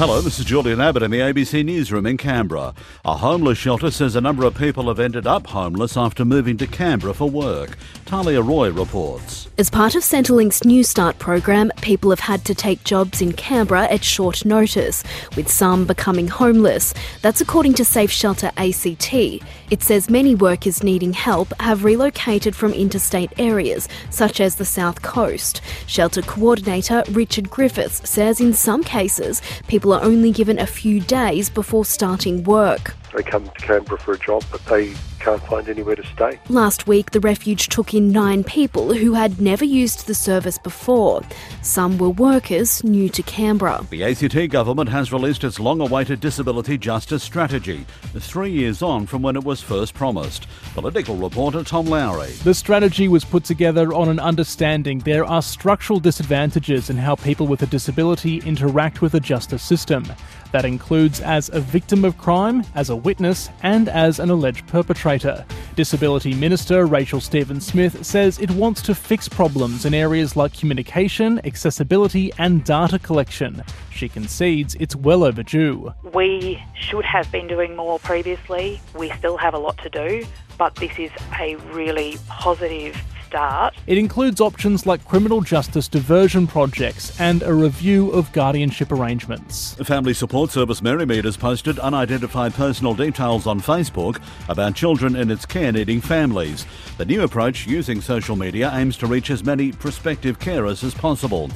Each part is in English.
Hello, this is Julian Abbott in the ABC Newsroom in Canberra. A homeless shelter says a number of people have ended up homeless after moving to Canberra for work. Talia Roy reports. As part of Centrelink's Newstart program, people have had to take jobs in Canberra at short notice, with some becoming homeless. That's according to Safe Shelter ACT. It says many workers needing help have relocated from interstate areas, such as the South Coast. Shelter coordinator Richard Griffiths says in some cases, people are only given a few days before starting work. They come to Canberra for a job, but they can't find anywhere to stay. Last week, the refuge took in nine people who had never used the service before. Some were workers new to Canberra. The ACT government has released its long awaited disability justice strategy, three years on from when it was first promised. Political reporter Tom Lowry. The strategy was put together on an understanding there are structural disadvantages in how people with a disability interact with the justice system. That includes as a victim of crime, as a witness, and as an alleged perpetrator. Disability Minister Rachel Stephen-Smith says it wants to fix problems in areas like communication, accessibility, and data collection. She concedes it's well overdue. We should have been doing more previously. We still have a lot to do, but this is a really positive start. It includes options like criminal justice diversion projects and a review of guardianship arrangements. Family Support Service Marymead has posted unidentified personal details on Facebook about children in its care needing families. The new approach using social media aims to reach as many prospective carers as possible.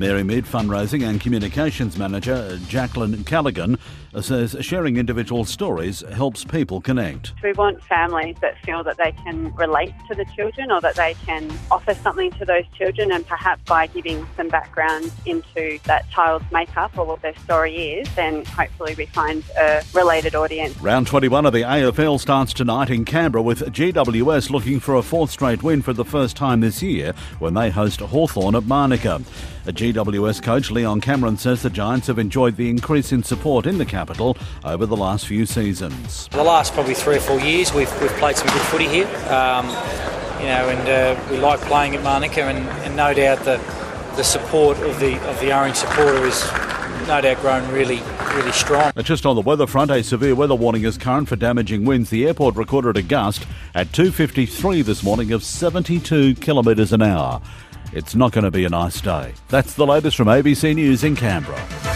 Marymead Fundraising and Communications Manager Jacqueline Callaghan says sharing individual stories helps people connect. We want families that feel that they can relate to the children or that they can offer something to those children, and perhaps by giving some background into that child's makeup or what their story is, then hopefully we find a related audience. Round 21 of the AFL starts tonight in Canberra with GWS looking for a fourth straight win for the first time this year when they host Hawthorn at Manuka. A GWS coach, Leon Cameron, says the Giants have enjoyed the increase in support in the capital over the last few seasons. The last probably three or four years, we've, we've played some good footy here. Um, you know, and uh, we like playing at Manuka, and, and no doubt the the support of the of the Orange supporter is no doubt grown really, really strong. Just on the weather front, a severe weather warning is current for damaging winds. The airport recorded a gust at 2.53 this morning of 72 kilometres an hour. It's not going to be a nice day. That's the latest from ABC News in Canberra.